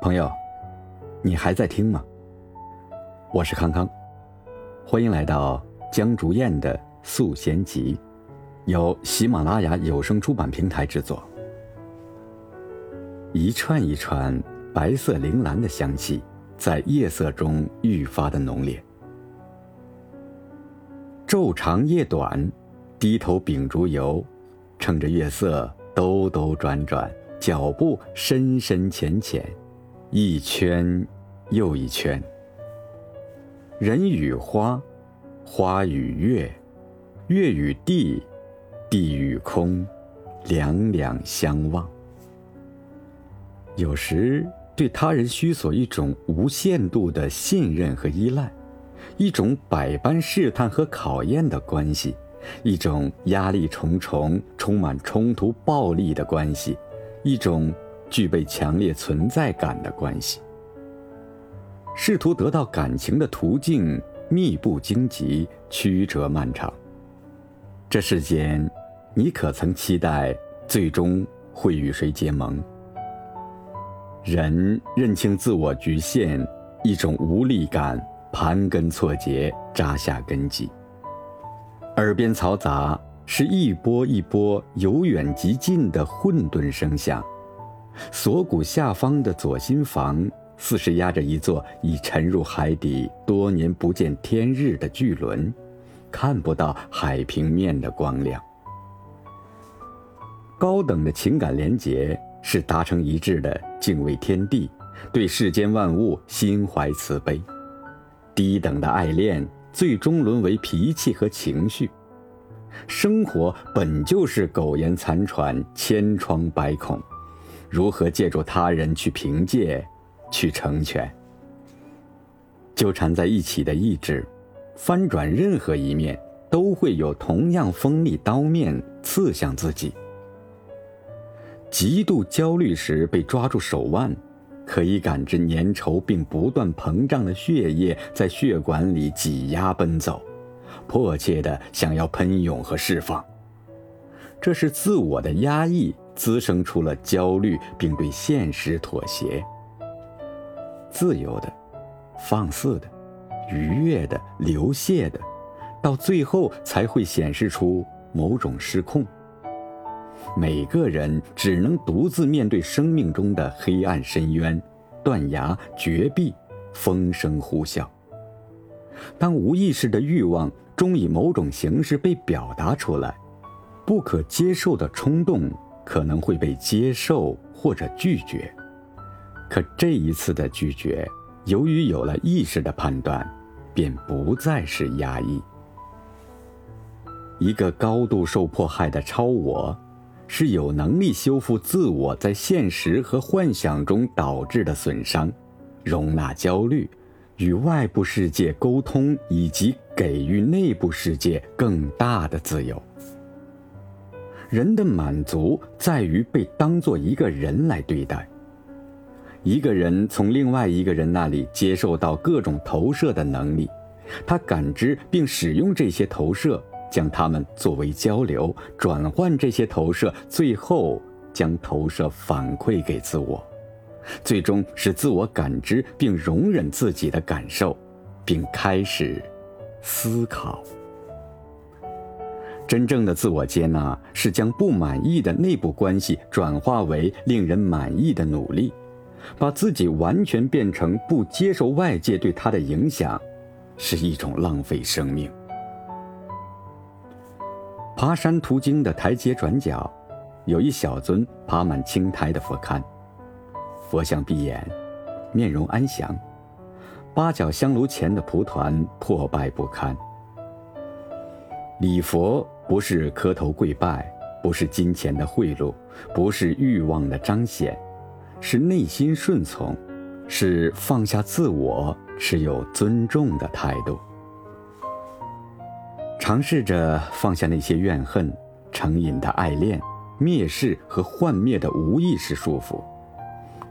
朋友，你还在听吗？我是康康，欢迎来到江竹燕的素贤集，由喜马拉雅有声出版平台制作。一串一串白色铃兰的香气，在夜色中愈发的浓烈。昼长夜短，低头秉烛游，趁着月色兜兜转转，脚步深深浅浅，一圈又一圈。人与花，花与月，月与地，地与空，两两相望。有时对他人需索一种无限度的信任和依赖。一种百般试探和考验的关系，一种压力重重、充满冲突、暴力的关系，一种具备强烈存在感的关系。试图得到感情的途径密布荆棘、曲折漫长。这世间，你可曾期待最终会与谁结盟？人认清自我局限，一种无力感。盘根错节，扎下根基。耳边嘈杂，是一波一波由远及近的混沌声响。锁骨下方的左心房，似是压着一座已沉入海底、多年不见天日的巨轮，看不到海平面的光亮。高等的情感连结，是达成一致的敬畏天地，对世间万物心怀慈悲。低等的爱恋，最终沦为脾气和情绪。生活本就是苟延残喘、千疮百孔，如何借助他人去凭借、去成全？纠缠在一起的意志，翻转任何一面，都会有同样锋利刀面刺向自己。极度焦虑时被抓住手腕。可以感知粘稠并不断膨胀的血液在血管里挤压奔走，迫切的想要喷涌和释放。这是自我的压抑滋生出了焦虑，并对现实妥协。自由的、放肆的、愉悦的、流泻的，到最后才会显示出某种失控。每个人只能独自面对生命中的黑暗深渊、断崖绝壁、风声呼啸。当无意识的欲望终以某种形式被表达出来，不可接受的冲动可能会被接受或者拒绝。可这一次的拒绝，由于有了意识的判断，便不再是压抑。一个高度受迫害的超我。是有能力修复自我在现实和幻想中导致的损伤，容纳焦虑，与外部世界沟通，以及给予内部世界更大的自由。人的满足在于被当做一个人来对待。一个人从另外一个人那里接受到各种投射的能力，他感知并使用这些投射。将它们作为交流，转换这些投射，最后将投射反馈给自我，最终使自我感知并容忍自己的感受，并开始思考。真正的自我接纳是将不满意的内部关系转化为令人满意的努力，把自己完全变成不接受外界对他的影响，是一种浪费生命。爬山途经的台阶转角，有一小尊爬满青苔的佛龛。佛像闭眼，面容安详。八角香炉前的蒲团破败不堪。礼佛不是磕头跪拜，不是金钱的贿赂，不是欲望的彰显，是内心顺从，是放下自我，持有尊重的态度。尝试着放下那些怨恨、成瘾的爱恋、蔑视和幻灭的无意识束缚，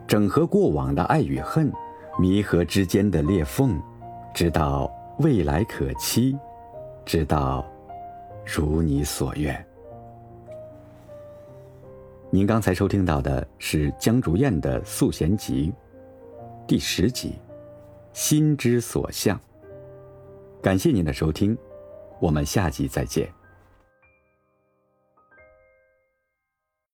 整合过往的爱与恨，弥合之间的裂缝，直到未来可期，直到如你所愿。您刚才收听到的是江竹燕的《素贤集》，第十集《心之所向》。感谢您的收听，我们下集再见。